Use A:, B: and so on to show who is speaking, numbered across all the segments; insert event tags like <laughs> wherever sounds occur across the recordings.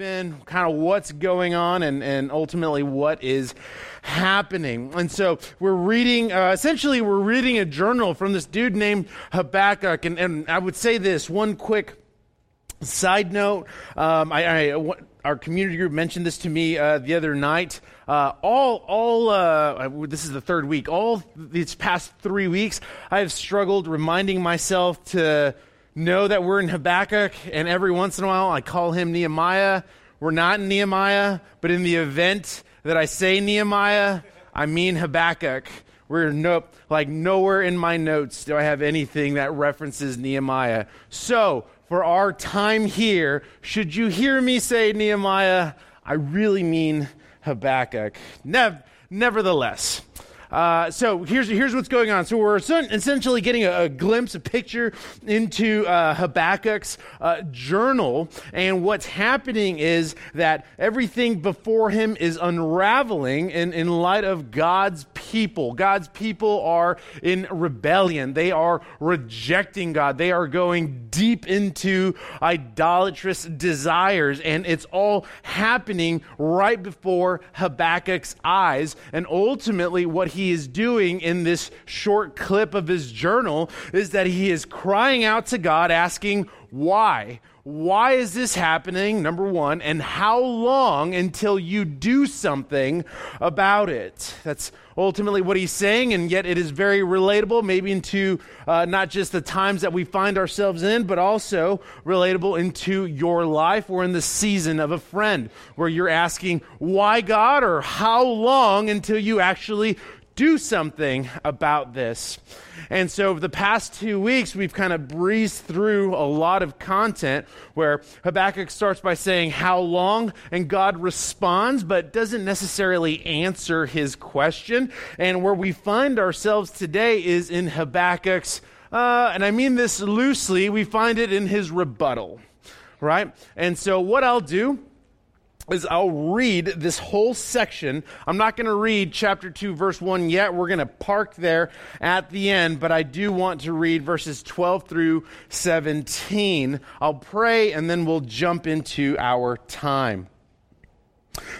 A: been, kind of what's going on, and, and ultimately what is happening. And so we're reading, uh, essentially, we're reading a journal from this dude named Habakkuk. And, and I would say this one quick side note. Um, I, I, our community group mentioned this to me uh, the other night. Uh, all, all, uh, this is the third week. All these past three weeks, I have struggled reminding myself to know that we're in Habakkuk, and every once in a while I call him Nehemiah. We're not in Nehemiah, but in the event that I say Nehemiah, I mean Habakkuk. We're no, like nowhere in my notes do I have anything that references Nehemiah. So, for our time here, should you hear me say Nehemiah, I really mean Habakkuk. Nev- nevertheless, uh, so here's, here's what's going on. So we're essentially getting a, a glimpse, a picture into uh, Habakkuk's uh, journal. And what's happening is that everything before him is unraveling in, in light of God's people. God's people are in rebellion, they are rejecting God, they are going deep into idolatrous desires. And it's all happening right before Habakkuk's eyes. And ultimately, what he he is doing in this short clip of his journal is that he is crying out to God, asking, Why? Why is this happening? Number one. And how long until you do something about it? That's ultimately what he's saying, and yet it is very relatable, maybe into uh, not just the times that we find ourselves in, but also relatable into your life or in the season of a friend where you're asking, Why God? or how long until you actually do something about this. And so, the past two weeks, we've kind of breezed through a lot of content where Habakkuk starts by saying, How long? And God responds, but doesn't necessarily answer his question. And where we find ourselves today is in Habakkuk's, uh, and I mean this loosely, we find it in his rebuttal, right? And so, what I'll do is I'll read this whole section. I'm not going to read chapter 2, verse 1 yet. We're going to park there at the end, but I do want to read verses 12 through 17. I'll pray and then we'll jump into our time.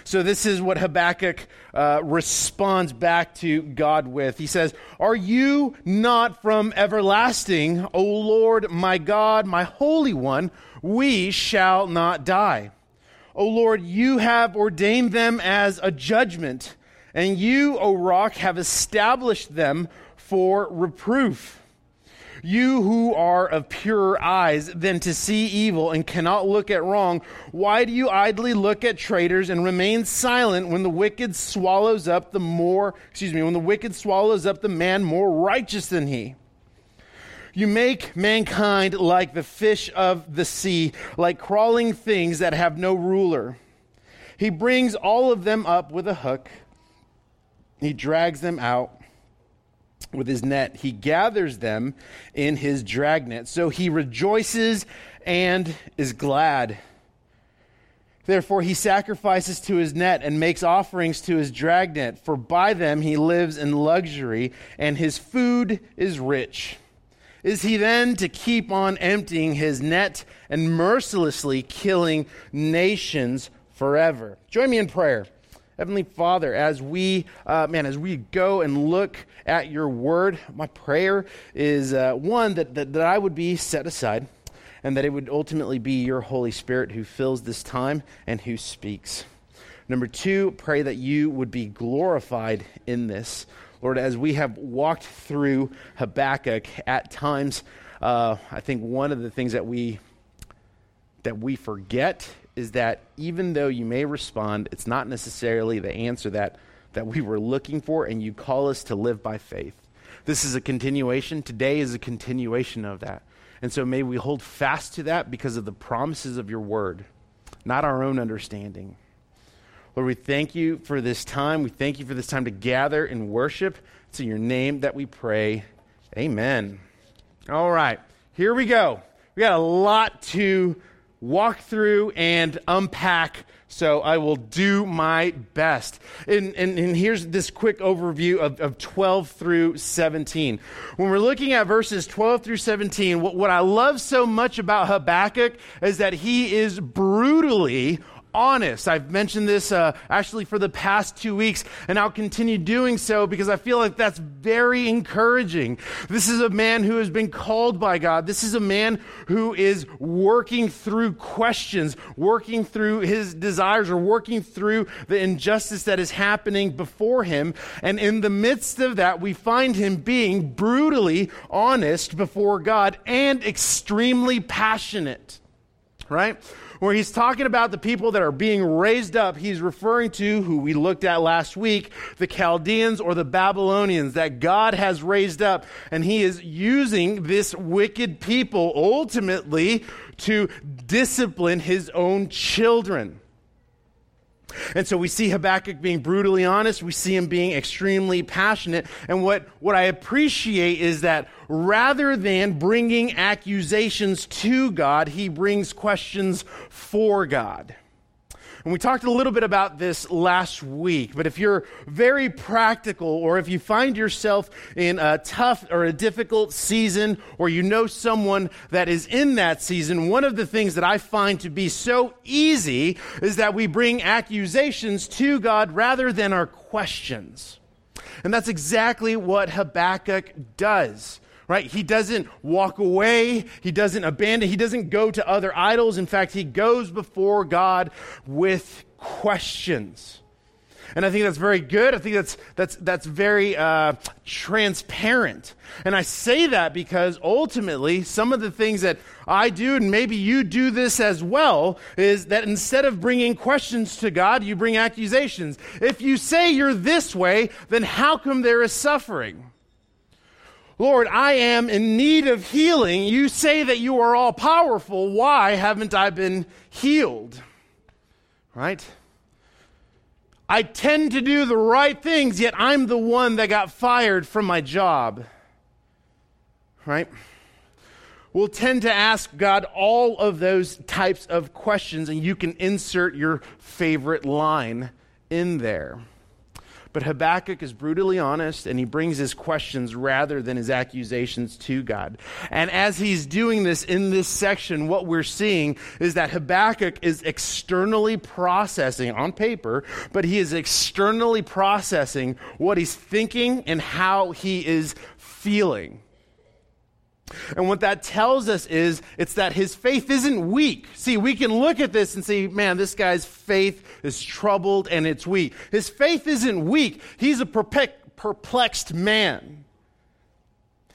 A: So, this is what Habakkuk uh, responds back to God with. He says, Are you not from everlasting, O Lord, my God, my Holy One? We shall not die. O Lord, you have ordained them as a judgment, and you, O rock, have established them for reproof. You who are of purer eyes than to see evil and cannot look at wrong, why do you idly look at traitors and remain silent when the wicked swallows up the more, excuse me, when the wicked swallows up the man more righteous than he? You make mankind like the fish of the sea, like crawling things that have no ruler. He brings all of them up with a hook. He drags them out with his net. He gathers them in his dragnet. So he rejoices and is glad. Therefore, he sacrifices to his net and makes offerings to his dragnet, for by them he lives in luxury, and his food is rich. Is he then to keep on emptying his net and mercilessly killing nations forever? Join me in prayer. Heavenly Father, as we, uh, man, as we go and look at your word, my prayer is uh, one, that, that, that I would be set aside and that it would ultimately be your Holy Spirit who fills this time and who speaks. Number two, pray that you would be glorified in this. Lord, as we have walked through Habakkuk, at times, uh, I think one of the things that we that we forget is that even though you may respond, it's not necessarily the answer that that we were looking for, and you call us to live by faith. This is a continuation. Today is a continuation of that. And so may we hold fast to that because of the promises of your word, not our own understanding. Lord, we thank you for this time. We thank you for this time to gather and worship. It's in your name that we pray. Amen. All right, here we go. We got a lot to walk through and unpack, so I will do my best. And, and, and here's this quick overview of, of 12 through 17. When we're looking at verses 12 through 17, what, what I love so much about Habakkuk is that he is brutally honest. I've mentioned this uh, actually for the past two weeks, and I'll continue doing so because I feel like that's very encouraging. This is a man who has been called by God. This is a man who is working through questions, working through his desires, or working through the injustice that is happening before him. And in the midst of that, we find him being brutally honest before God and extremely passionate, right? Where he's talking about the people that are being raised up, he's referring to who we looked at last week, the Chaldeans or the Babylonians that God has raised up. And he is using this wicked people ultimately to discipline his own children. And so we see Habakkuk being brutally honest. We see him being extremely passionate. And what, what I appreciate is that rather than bringing accusations to God, he brings questions for God. And we talked a little bit about this last week, but if you're very practical or if you find yourself in a tough or a difficult season or you know someone that is in that season, one of the things that I find to be so easy is that we bring accusations to God rather than our questions. And that's exactly what Habakkuk does right? He doesn't walk away. He doesn't abandon. He doesn't go to other idols. In fact, he goes before God with questions. And I think that's very good. I think that's, that's, that's very uh, transparent. And I say that because ultimately, some of the things that I do, and maybe you do this as well, is that instead of bringing questions to God, you bring accusations. If you say you're this way, then how come there is suffering? Lord, I am in need of healing. You say that you are all powerful. Why haven't I been healed? Right? I tend to do the right things, yet I'm the one that got fired from my job. Right? We'll tend to ask God all of those types of questions, and you can insert your favorite line in there. But Habakkuk is brutally honest and he brings his questions rather than his accusations to God. And as he's doing this in this section, what we're seeing is that Habakkuk is externally processing on paper, but he is externally processing what he's thinking and how he is feeling. And what that tells us is it's that his faith isn't weak. See, we can look at this and say, man, this guy's faith is troubled and it's weak. His faith isn't weak. He's a perplexed man.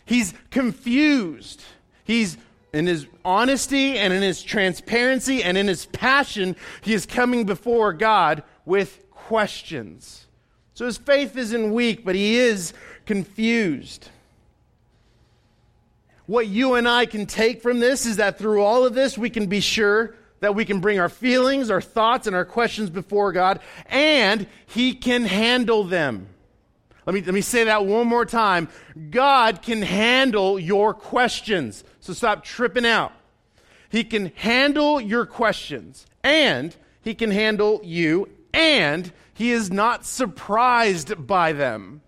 A: He's confused. He's in his honesty and in his transparency and in his passion, he is coming before God with questions. So his faith isn't weak, but he is confused what you and I can take from this is that through all of this, we can be sure that we can bring our feelings, our thoughts, and our questions before God, and He can handle them. Let me, let me say that one more time. God can handle your questions. So stop tripping out. He can handle your questions, and He can handle you, and He is not surprised by them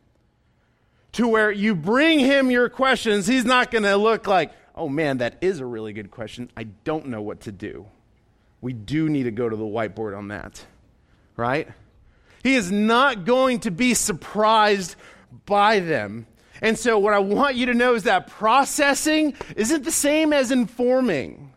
A: to where you bring him your questions, he's not going to look like, oh man, that is a really good question. I don't know what to do. We do need to go to the whiteboard on that, right? He is not going to be surprised by them. And so, what I want you to know is that processing isn't the same as informing.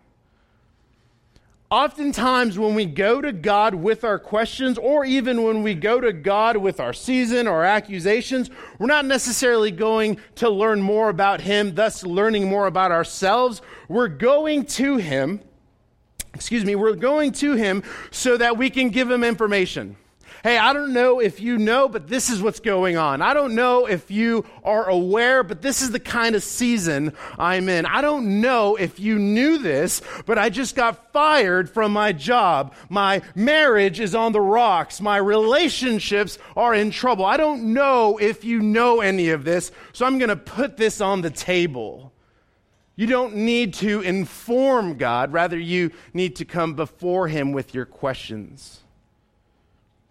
A: Oftentimes, when we go to God with our questions, or even when we go to God with our season or accusations, we're not necessarily going to learn more about Him, thus learning more about ourselves. We're going to Him, excuse me, we're going to Him so that we can give Him information. Hey, I don't know if you know, but this is what's going on. I don't know if you are aware, but this is the kind of season I'm in. I don't know if you knew this, but I just got fired from my job. My marriage is on the rocks. My relationships are in trouble. I don't know if you know any of this, so I'm going to put this on the table. You don't need to inform God, rather, you need to come before Him with your questions.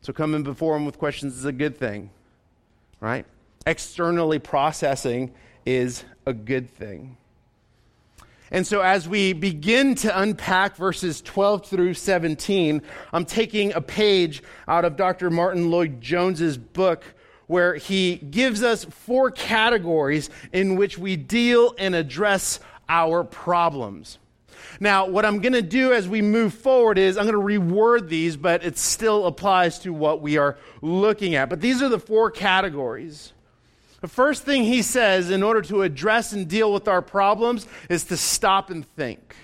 A: So coming before him with questions is a good thing, right? Externally processing is a good thing. And so, as we begin to unpack verses 12 through 17, I'm taking a page out of Dr. Martyn Lloyd-Jones's book where he gives us four categories in which we deal and address our problems. Now, what I'm going to do as we move forward is I'm going to reword these, but it still applies to what we are looking at. But these are the four categories. The first thing he says in order to address and deal with our problems is to stop and think.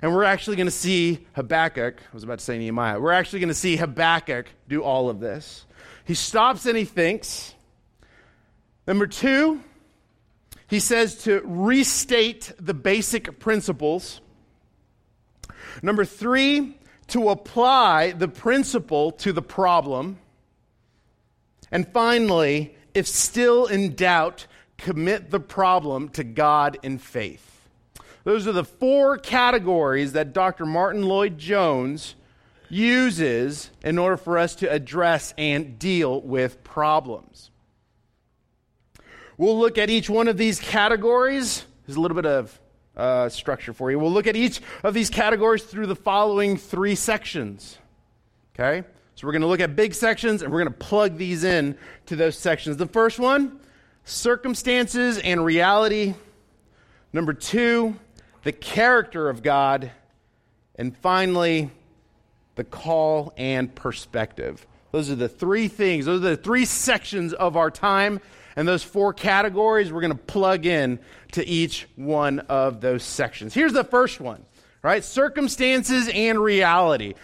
A: And we're actually going to see Habakkuk, I was about to say Nehemiah, we're actually going to see Habakkuk do all of this. He stops and he thinks. Number two, he says to restate the basic principles. Number three, to apply the principle to the problem. And finally, if still in doubt, commit the problem to God in faith. Those are the four categories that Dr. Martyn Lloyd-Jones uses in order for us to address and deal with problems. We'll look at each one of these categories. There's a little bit of uh, structure for you. We'll look at each of these categories through the following three sections. Okay? So we're going to look at big sections and we're going to plug these in to those sections. The first one, circumstances and reality. Number two, the character of God. And finally, the call and perspective. Those are the three things, those are the three sections of our time. And those four categories, we're going to plug in to each one of those sections. Here's the first one, right? Circumstances and reality.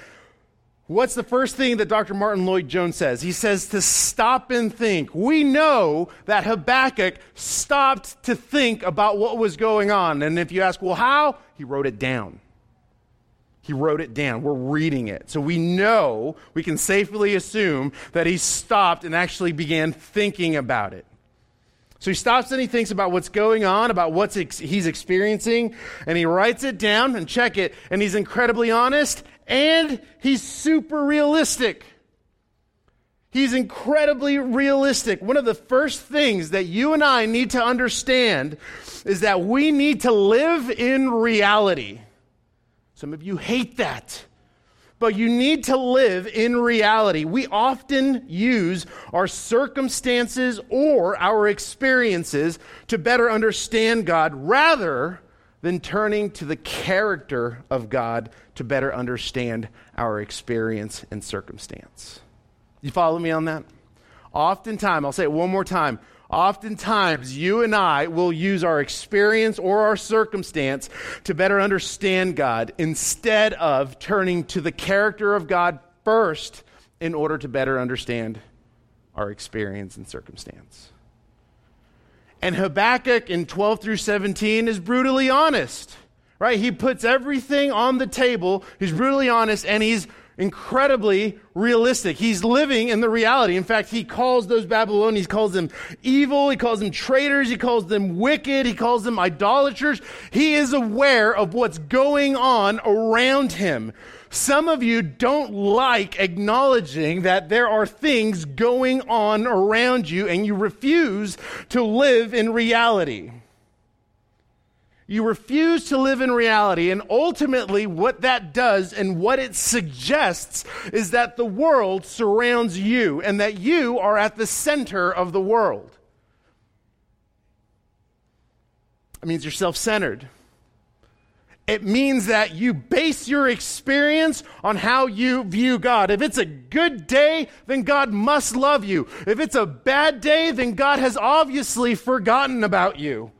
A: What's the first thing that Dr. Martyn Lloyd-Jones says? He says to stop and think. We know that Habakkuk stopped to think about what was going on. And if you ask, well, how? He wrote it down. He wrote it down. We're reading it. So we know, we can safely assume that he stopped and actually began thinking about it. So he stops and he thinks about what's going on, about what ex- he's experiencing, and he writes it down and check it, and he's incredibly honest and he's super realistic. He's incredibly realistic. One of the first things that you and I need to understand is that we need to live in reality. Some of you hate that, but you need to live in reality. We often use our circumstances or our experiences to better understand God rather than turning to the character of God to better understand our experience and circumstance. You follow me on that? Oftentimes, I'll say it one more time. Oftentimes, you and I will use our experience or our circumstance to better understand God instead of turning to the character of God first in order to better understand our experience and circumstance. And Habakkuk in 12 through 17 is brutally honest, right? He puts everything on the table. He's brutally honest and he's incredibly realistic. He's living in the reality. In fact, he calls those Babylonians, calls them evil, he calls them traitors, he calls them wicked, he calls them idolaters. He is aware of what's going on around him. Some of you don't like acknowledging that there are things going on around you and you refuse to live in reality. You refuse to live in reality, and ultimately, what that does and what it suggests is that the world surrounds you and that you are at the center of the world. It means you're self centered. It means that you base your experience on how you view God. If it's a good day, then God must love you. If it's a bad day, then God has obviously forgotten about you.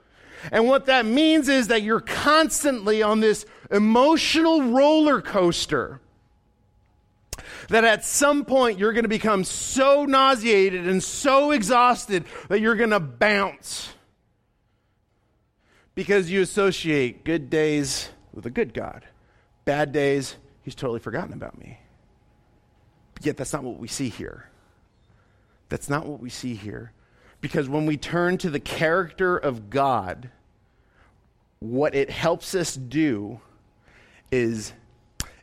A: And what that means is that you're constantly on this emotional roller coaster. That at some point you're going to become so nauseated and so exhausted that you're going to bounce because you associate good days with a good God. Bad days, he's totally forgotten about me. But yet, that's not what we see here. That's not what we see here. Because when we turn to the character of God, what it helps us do is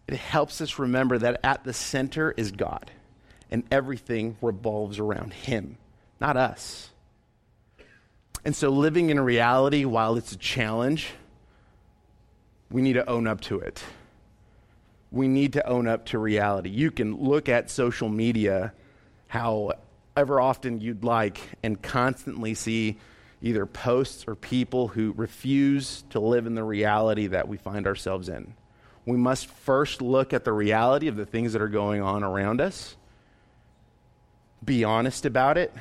A: it helps us remember that at the center is God and everything revolves around Him, not us. And so living in reality, while it's a challenge, we need to own up to it. We need to own up to reality. You can look at social media however often you'd like and constantly see either posts or people who refuse to live in the reality that we find ourselves in. We must first look at the reality of the things that are going on around us, be honest about it,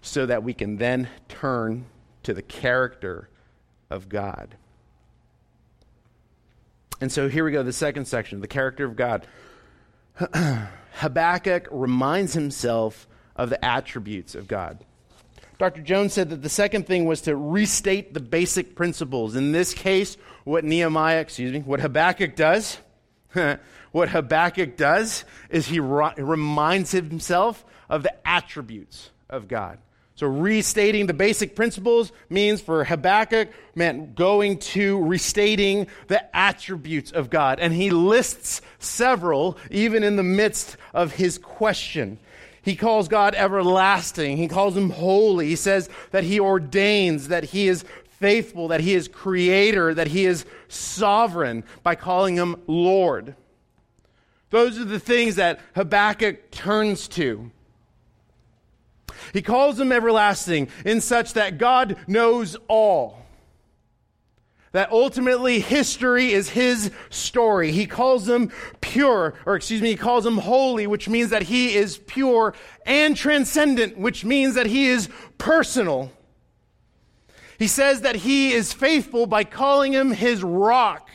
A: so that we can then turn to the character of God. And so here we go, the second section, the character of God. <clears throat> Habakkuk reminds himself of the attributes of God. Dr. Jones said that the second thing was to restate the basic principles. In this case, what Nehemiah, excuse me, what Habakkuk does, <laughs> what Habakkuk does is he reminds himself of the attributes of God. So restating the basic principles means for Habakkuk meant going to restating the attributes of God. And he lists several even in the midst of his question. He calls God everlasting. He calls him holy. He says that he ordains, that he is faithful, that he is creator, that he is sovereign by calling him Lord. Those are the things that Habakkuk turns to. He calls him everlasting in such that God knows all. That ultimately history is his story. He calls him pure, or excuse me, he calls him holy, which means that he is pure and transcendent, which means that he is personal. He says that he is faithful by calling him his rock.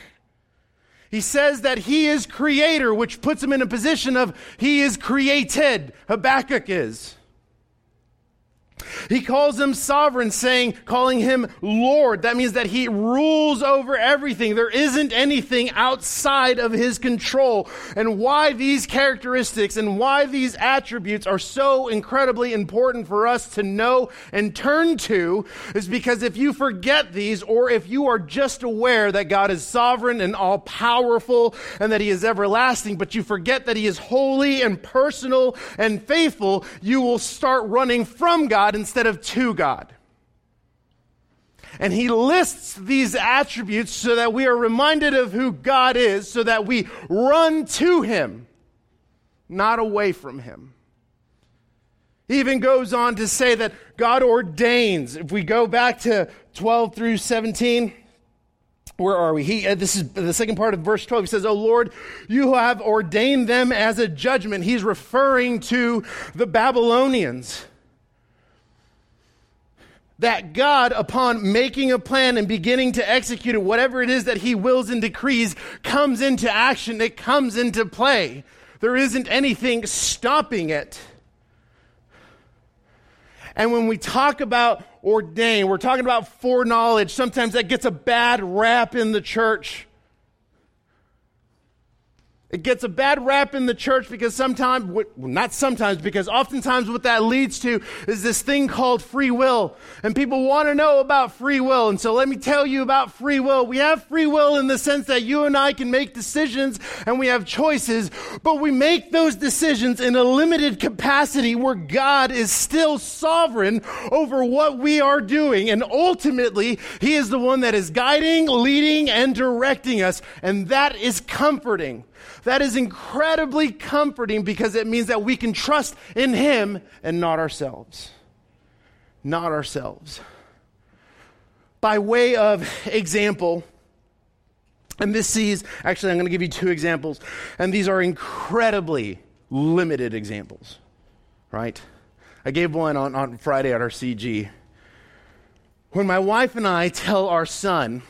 A: He says that he is creator, which puts him in a position of he is created. Habakkuk is. He calls him sovereign, saying, calling him Lord. That means that he rules over everything. There isn't anything outside of his control. And why these characteristics and why these attributes are so incredibly important for us to know and turn to is because if you forget these, or if you are just aware that God is sovereign and all powerful and that he is everlasting, but you forget that he is holy and personal and faithful, you will start running from God instead of to God. And he lists these attributes so that we are reminded of who God is, so that we run to him, not away from him. He even goes on to say that God ordains. If we go back to 12 through 17, where are we? He, uh, this is the second part of verse 12. He says, Oh Lord, you have ordained them as a judgment. He's referring to the Babylonians that God, upon making a plan and beginning to execute it, whatever it is that He wills and decrees, comes into action, it comes into play. There isn't anything stopping it. And when we talk about ordain, we're talking about foreknowledge. Sometimes that gets a bad rap in the church. It gets a bad rap in the church because sometimes, well, not sometimes, because oftentimes what that leads to is this thing called free will. And people want to know about free will. And so let me tell you about free will. We have free will in the sense that you and I can make decisions and we have choices, but we make those decisions in a limited capacity where God is still sovereign over what we are doing. And ultimately, He is the one that is guiding, leading, and directing us. And that is comforting. That is incredibly comforting because it means that we can trust in Him and not ourselves. Not ourselves. By way of example, and this sees, actually, I'm going to give you two examples, and these are incredibly limited examples, right? I gave one on, on Friday at our CG. When my wife and I tell our son,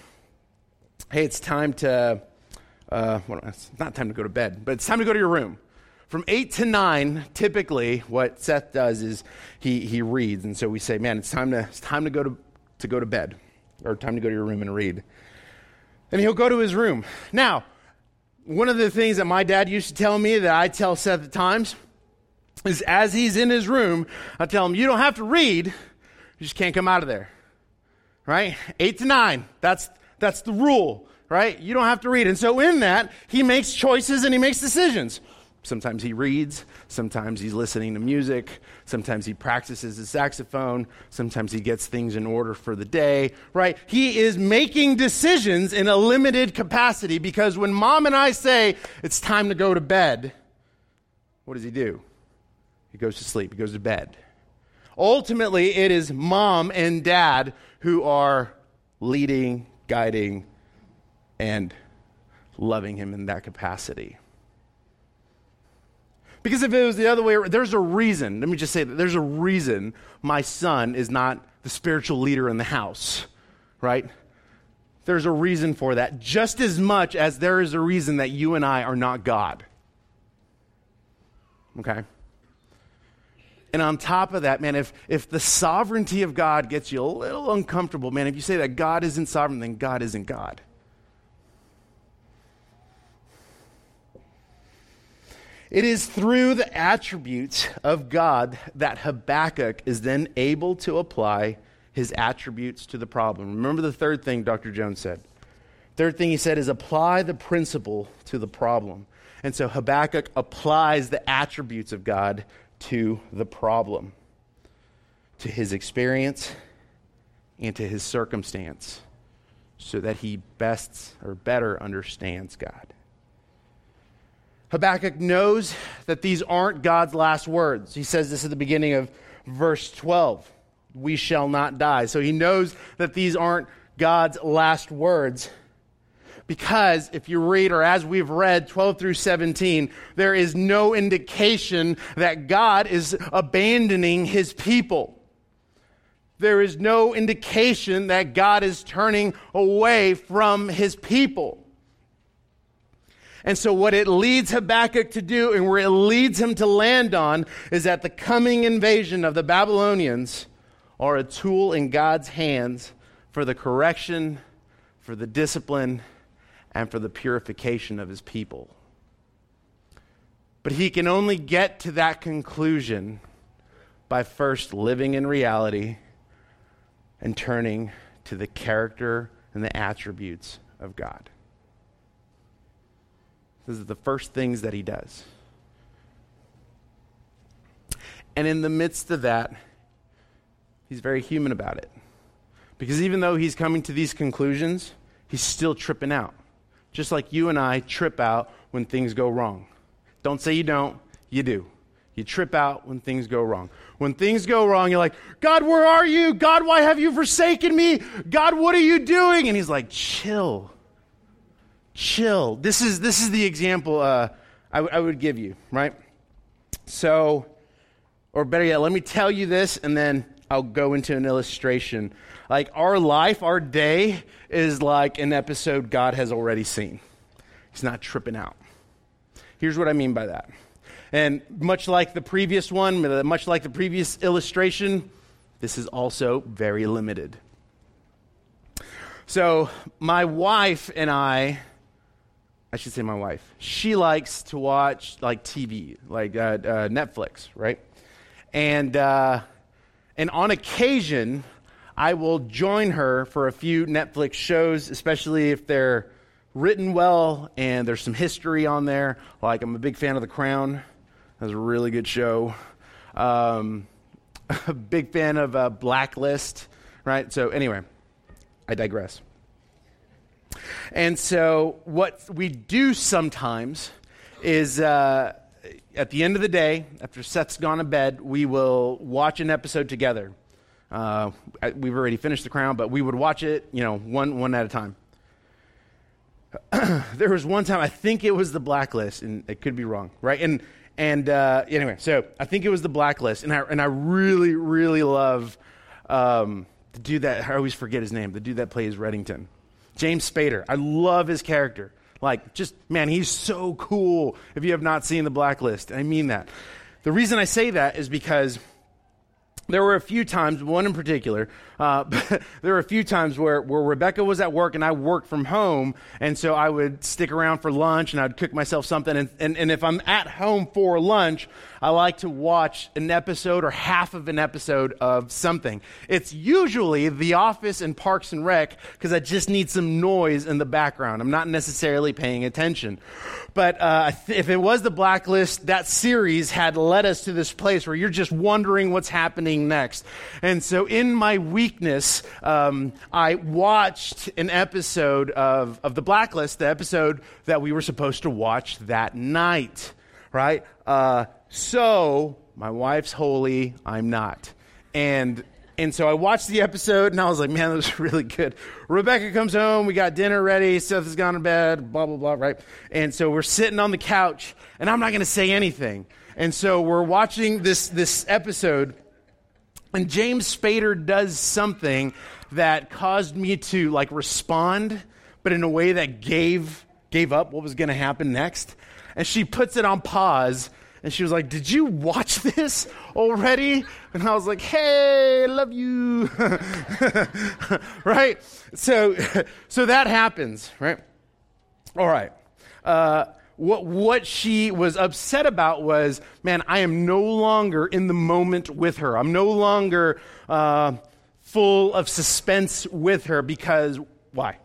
A: hey, it's time to uh, well, it's not time to go to bed, but it's time to go to your room. From 8 to 9, typically, what Seth does is he, he reads. And so we say, man, it's time, to, it's time to, go to, to go to bed, or time to go to your room and read. And he'll go to his room. Now, one of the things that my dad used to tell me that I tell Seth at times is as he's in his room, I tell him, you don't have to read, you just can't come out of there. Right? 8 to 9, that's, that's the rule right? You don't have to read. And so in that, he makes choices and he makes decisions. Sometimes he reads, sometimes he's listening to music, sometimes he practices his saxophone, sometimes he gets things in order for the day, right? He is making decisions in a limited capacity because when mom and I say it's time to go to bed, what does he do? He goes to sleep, he goes to bed. Ultimately, it is mom and dad who are leading, guiding, and loving him in that capacity. Because if it was the other way, there's a reason. Let me just say that there's a reason my son is not the spiritual leader in the house, right? There's a reason for that, just as much as there is a reason that you and I are not God. Okay? And on top of that, man, if, if the sovereignty of God gets you a little uncomfortable, man, if you say that God isn't sovereign, then God isn't God. It is through the attributes of God that Habakkuk is then able to apply his attributes to the problem. Remember the third thing Dr. Jones said. Third thing he said is apply the principle to the problem. And so Habakkuk applies the attributes of God to the problem, to his experience, and to his circumstance, so that he best or better understands God. Habakkuk knows that these aren't God's last words. He says this at the beginning of verse 12 We shall not die. So he knows that these aren't God's last words. Because if you read, or as we've read 12 through 17, there is no indication that God is abandoning his people. There is no indication that God is turning away from his people. And so, what it leads Habakkuk to do and where it leads him to land on is that the coming invasion of the Babylonians are a tool in God's hands for the correction, for the discipline, and for the purification of his people. But he can only get to that conclusion by first living in reality and turning to the character and the attributes of God. This is the first things that he does. And in the midst of that, he's very human about it. Because even though he's coming to these conclusions, he's still tripping out. Just like you and I trip out when things go wrong. Don't say you don't, you do. You trip out when things go wrong. When things go wrong, you're like, God, where are you? God, why have you forsaken me? God, what are you doing? And he's like, chill chill. This is, this is the example uh, I, w- I would give you, right? So, or better yet, let me tell you this and then I'll go into an illustration. Like our life, our day is like an episode God has already seen. He's not tripping out. Here's what I mean by that. And much like the previous one, much like the previous illustration, this is also very limited. So, my wife and I I should say my wife. She likes to watch like TV, like uh, uh, Netflix, right? And uh, and on occasion, I will join her for a few Netflix shows, especially if they're written well and there's some history on there. Like I'm a big fan of The Crown. That's a really good show. Um, a <laughs> big fan of uh, Blacklist, right? So anyway, I digress. And so, what we do sometimes is uh, at the end of the day, after Seth's gone to bed, we will watch an episode together. Uh, we've already finished The Crown, but we would watch it, you know, one, one at a time. <clears throat> there was one time, I think it was The Blacklist, and it could be wrong, right? And, and uh, anyway, so I think it was The Blacklist, and I, and I really, really love um, the dude that, I always forget his name, the dude that plays Reddington. James Spader. I love his character. Like, just, man, he's so cool if you have not seen The Blacklist. I mean that. The reason I say that is because there were a few times, one in particular, uh, <laughs> there were a few times where, where Rebecca was at work and I worked from home. And so I would stick around for lunch and I'd cook myself something. And, and, and if I'm at home for lunch, I like to watch an episode or half of an episode of something. It's usually The Office and Parks and Rec because I just need some noise in the background. I'm not necessarily paying attention. But uh, if it was the blacklist, that series had led us to this place where you're just wondering what's happening next. And so, in my weakness, um, I watched an episode of, of the blacklist, the episode that we were supposed to watch that night, right? Uh, so, my wife's holy, I'm not. And and so I watched the episode and I was like, man, that was <laughs> really good. Rebecca comes home, we got dinner ready, Seth has gone to bed, blah, blah, blah, right? And so we're sitting on the couch and I'm not going to say anything. And so we're watching this, this episode and James Spader does something that caused me to like respond, but in a way that gave, gave up what was going to happen next. And she puts it on pause and she was like, Did you watch <laughs> this already? And I was like, Hey, love you. <laughs> right? So, <laughs> so that happens, right? All right. Uh, what, what she was upset about was, man, I am no longer in the moment with her. I'm no longer uh, full of suspense with her because, why?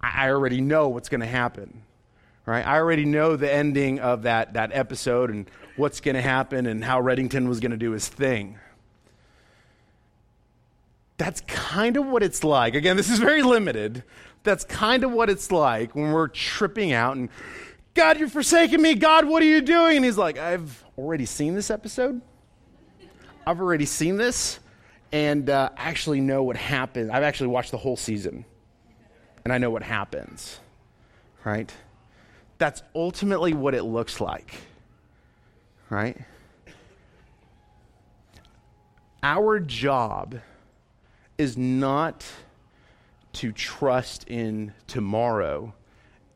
A: I already know what's going to happen right? I already know the ending of that, that episode and what's going to happen and how Reddington was going to do his thing. That's kind of what it's like. Again, this is very limited. That's kind of what it's like when we're tripping out and, God, you're forsaking me. God, what are you doing? And he's like, I've already seen this episode. I've already seen this. And uh, actually know what happened. I've actually watched the whole season. And I know what happens. Right? That's ultimately what it looks like right? Our job is not to trust in tomorrow,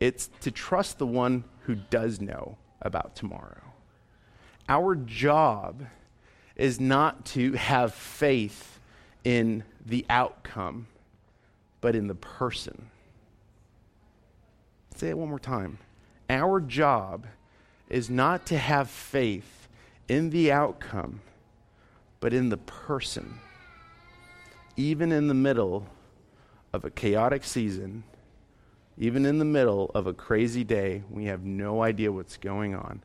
A: it's to trust the one who does know about tomorrow. Our job is not to have faith in the outcome, but in the person. Say it one more time. Our job is not to have faith in the outcome, but in the person. Even in the middle of a chaotic season, even in the middle of a crazy day, we have no idea what's going on.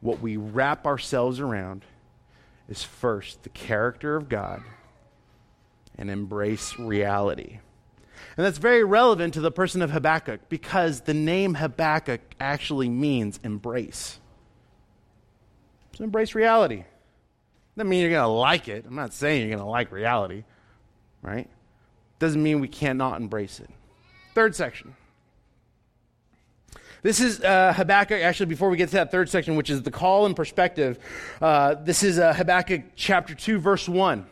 A: What we wrap ourselves around is first the character of God and embrace reality. And that's very relevant to the person of Habakkuk because the name Habakkuk actually means embrace. So embrace reality. Doesn't mean you're going to like it. I'm not saying you're going to like reality, right? Doesn't mean we cannot embrace it. Third section. This is uh, Habakkuk, actually, before we get to that third section, which is the call and perspective, uh, this is uh, Habakkuk chapter 2, verse 1.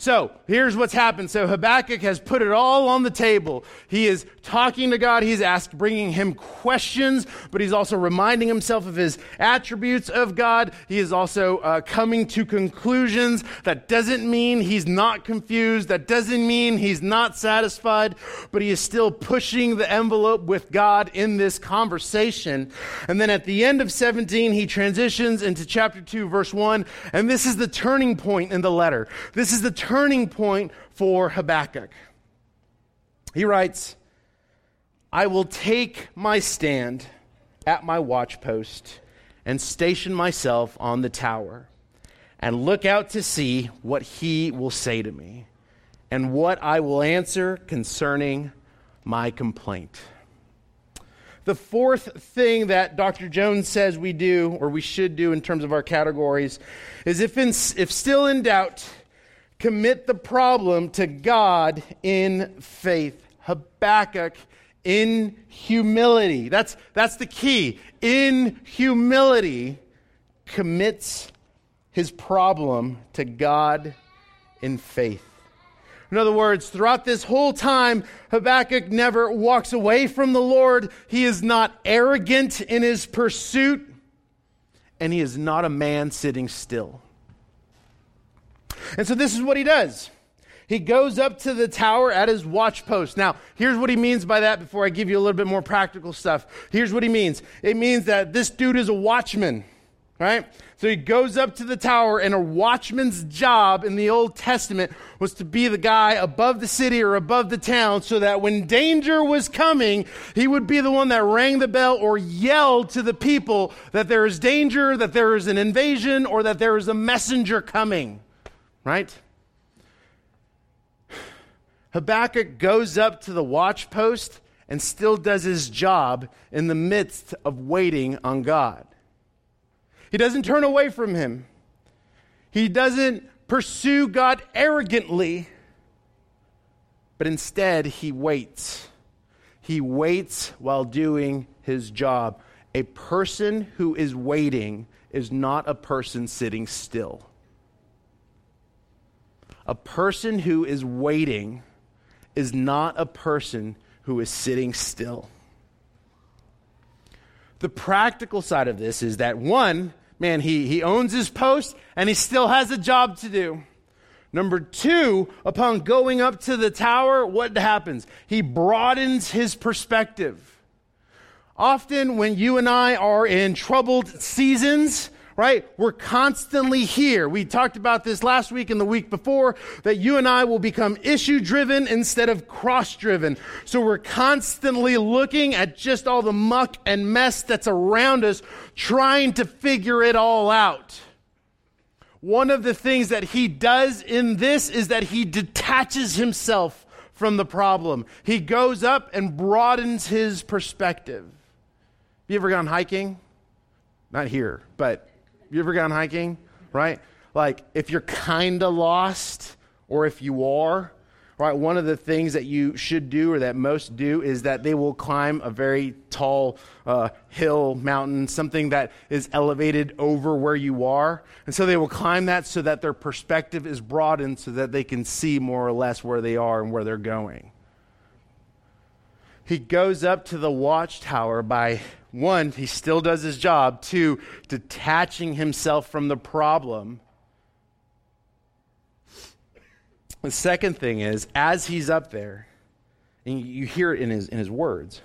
A: So here's what's happened. So Habakkuk has put it all on the table. He is talking to God. He's asked, bringing him questions, but he's also reminding himself of his attributes of God. He is also uh, coming to conclusions. That doesn't mean he's not confused. That doesn't mean he's not satisfied, but he is still pushing the envelope with God in this conversation. And then at the end of 17, he transitions into chapter 2, verse 1. And this is the turning point in the letter. This is the turning point for Habakkuk. He writes, I will take my stand at my watchpost and station myself on the tower and look out to see what he will say to me and what I will answer concerning my complaint. The fourth thing that Dr. Jones says we do, or we should do in terms of our categories, is if, in, if still in doubt, commit the problem to God in faith. Habakkuk in humility. That's, that's the key. In humility, commits his problem to God in faith. In other words, throughout this whole time, Habakkuk never walks away from the Lord. He is not arrogant in his pursuit, and he is not a man sitting still. And so this is what he does. He goes up to the tower at his watch post. Now, here's what he means by that before I give you a little bit more practical stuff. Here's what he means it means that this dude is a watchman, right? So he goes up to the tower, and a watchman's job in the Old Testament was to be the guy above the city or above the town so that when danger was coming, he would be the one that rang the bell or yelled to the people that there is danger, that there is an invasion, or that there is a messenger coming, right? Habakkuk goes up to the watch post and still does his job in the midst of waiting on God. He doesn't turn away from him. He doesn't pursue God arrogantly, but instead he waits. He waits while doing his job. A person who is waiting is not a person sitting still. A person who is waiting is not a person who is sitting still. The practical side of this is that one, man, he, he owns his post and he still has a job to do. Number two, upon going up to the tower, what happens? He broadens his perspective. Often, when you and I are in troubled seasons, right? We're constantly here. We talked about this last week and the week before that you and I will become issue driven instead of cross driven. So we're constantly looking at just all the muck and mess that's around us, trying to figure it all out. One of the things that he does in this is that he detaches himself from the problem. He goes up and broadens his perspective. Have you ever gone hiking? Not here, but you ever gone hiking? Right? Like, if you're kind of lost, or if you are, right, one of the things that you should do, or that most do, is that they will climb a very tall uh, hill, mountain, something that is elevated over where you are. And so they will climb that so that their perspective is broadened so that they can see more or less where they are and where they're going. He goes up to the watchtower by one, he still does his job. Two, detaching himself from the problem. The second thing is, as he's up there, and you hear it in his, in his words,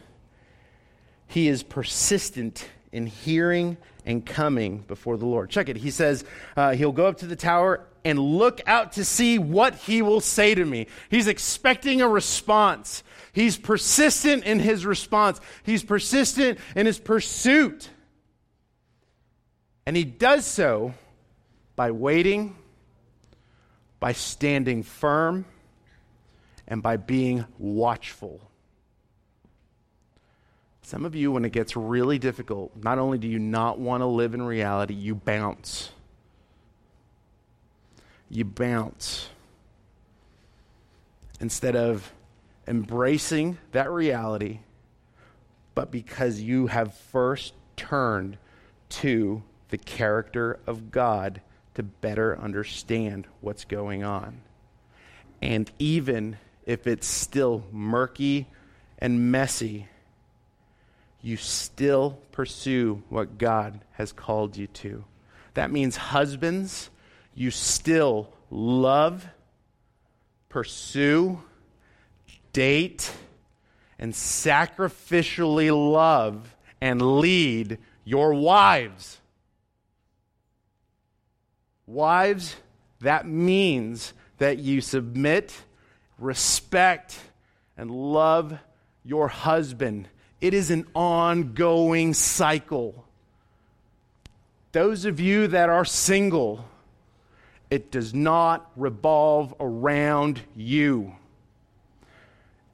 A: he is persistent in hearing and coming before the Lord. Check it. He says uh, he'll go up to the tower and look out to see what he will say to me. He's expecting a response. He's persistent in his response, he's persistent in his pursuit. And he does so by waiting, by standing firm, and by being watchful. Some of you, when it gets really difficult, not only do you not want to live in reality, you bounce. You bounce. Instead of embracing that reality, but because you have first turned to the character of God to better understand what's going on. And even if it's still murky and messy, you still pursue what God has called you to. That means, husbands, you still love, pursue, date and sacrificially love and lead your wives. Wives, that means that you submit, respect, and love your husband. It is an ongoing cycle. Those of you that are single, it does not revolve around you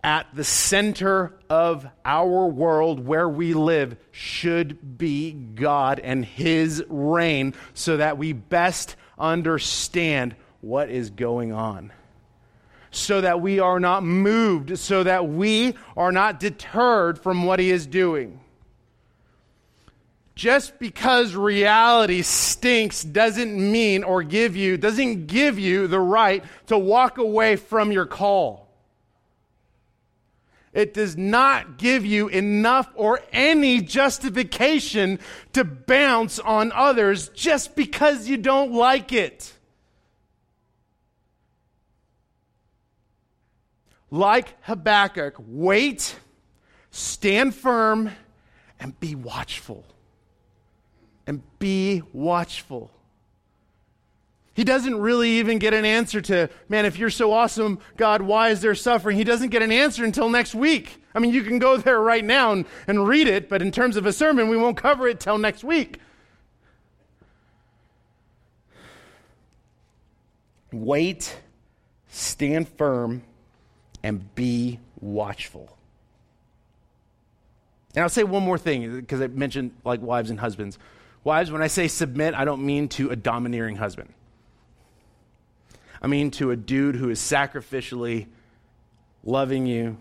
A: at the center of our world where we live should be God and His reign so that we best understand what is going on. So that we are not moved, so that we are not deterred from what He is doing just because reality stinks doesn't mean or give you, doesn't give you the right to walk away from your call. It does not give you enough or any justification to bounce on others just because you don't like it. Like Habakkuk, wait, stand firm, and be watchful. And be watchful. He doesn't really even get an answer to, man, if you're so awesome, God, why is there suffering? He doesn't get an answer until next week. I mean, you can go there right now and, and read it, but in terms of a sermon, we won't cover it till next week. Wait, stand firm, and be watchful. And I'll say one more thing because I mentioned like wives and husbands. Wives, when I say submit, I don't mean to a domineering husband. I mean to a dude who is sacrificially loving you,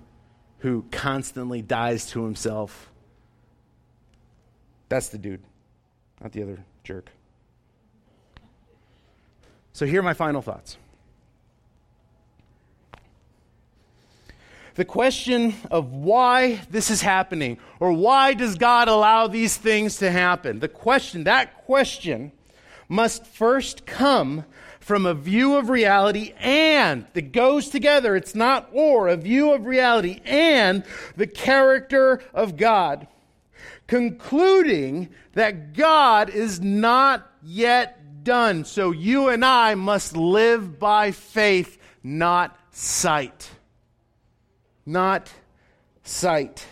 A: who constantly dies to himself. That's the dude, not the other jerk. So here are my final thoughts. The question of why this is happening, or why does God allow these things to happen? The question, that question, must first come from a view of reality and that goes together. It's not or, a view of reality and the character of God. Concluding that God is not yet done. So you and I must live by faith, not sight. Not sight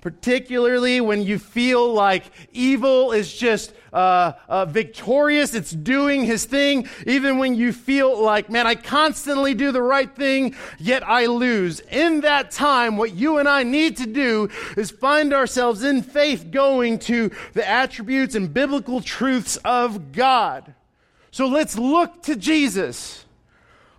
A: particularly when you feel like evil is just uh, uh, victorious, it's doing his thing, even when you feel like, man, I constantly do the right thing, yet I lose. In that time, what you and I need to do is find ourselves in faith going to the attributes and biblical truths of God. So let's look to Jesus.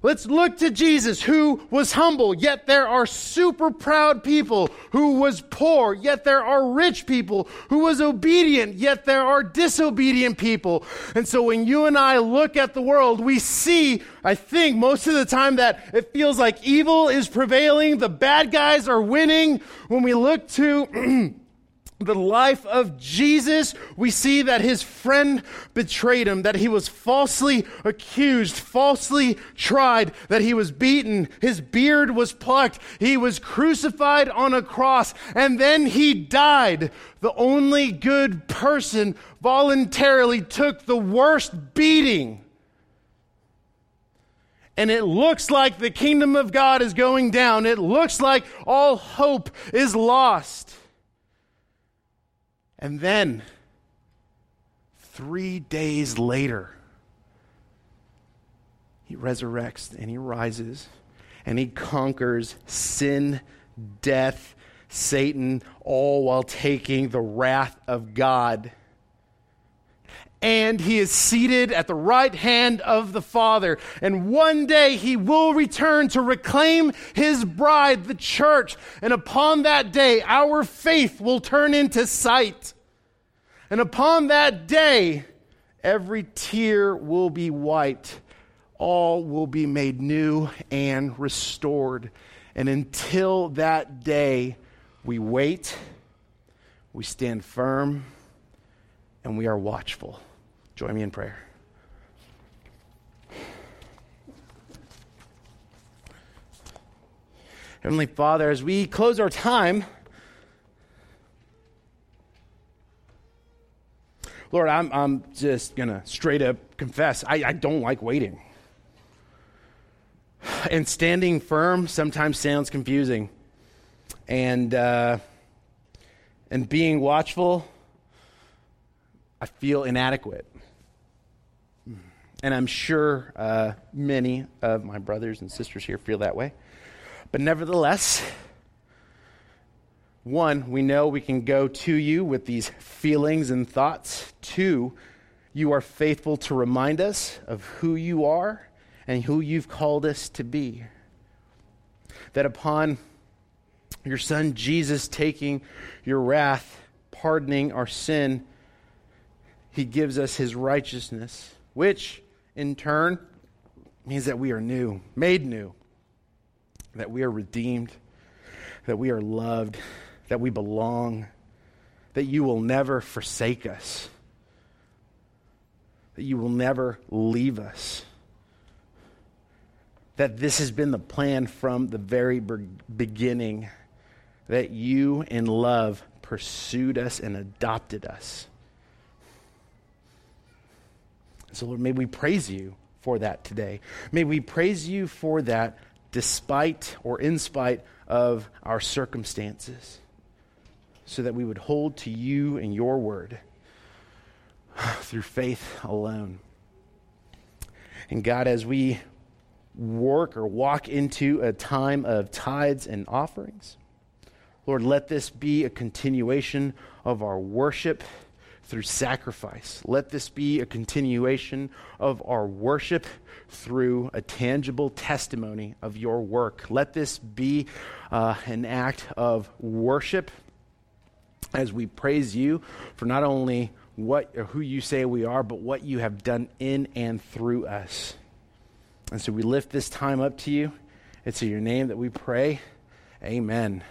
A: Let's look to Jesus, who was humble, yet there are super proud people, who was poor, yet there are rich people, who was obedient, yet there are disobedient people. And so when you and I look at the world, we see, I think, most of the time that it feels like evil is prevailing, the bad guys are winning. When we look to <clears throat> the life of Jesus, we see that his friend betrayed him, that he was falsely accused, falsely tried, that he was beaten, his beard was plucked, he was crucified on a cross, and then he died. The only good person voluntarily took the worst beating. And it looks like the kingdom of God is going down. It looks like all hope is lost. And then, three days later, he resurrects and he rises and he conquers sin, death, Satan, all while taking the wrath of God. And he is seated at the right hand of the Father. And one day he will return to reclaim his bride, the church. And upon that day, our faith will turn into sight. And upon that day, every tear will be wiped. All will be made new and restored. And until that day, we wait, we stand firm, and we are watchful. Join me in prayer. Heavenly Father, as we close our time, Lord, I'm, I'm just going to straight up confess I, I don't like waiting. And standing firm sometimes sounds confusing. And, uh, and being watchful, I feel inadequate. And I'm sure uh, many of my brothers and sisters here feel that way. But nevertheless, one, we know we can go to you with these feelings and thoughts. Two, you are faithful to remind us of who you are and who you've called us to be. That upon your Son Jesus taking your wrath, pardoning our sin, he gives us his righteousness, which in turn means that we are new, made new, that we are redeemed, that we are loved that we belong, that you will never forsake us, that you will never leave us, that this has been the plan from the very beginning, that you in love pursued us and adopted us. So, Lord, may we praise you for that today. May we praise you for that despite or in spite of our circumstances, so that we would hold to you and your word <sighs> through faith alone. And God, as we work or walk into a time of tithes and offerings, Lord, let this be a continuation of our worship through sacrifice. Let this be a continuation of our worship through a tangible testimony of your work. Let this be uh, an act of worship as we praise you for not only what who you say we are, but what you have done in and through us. And so we lift this time up to you. It's in your name that we pray. Amen.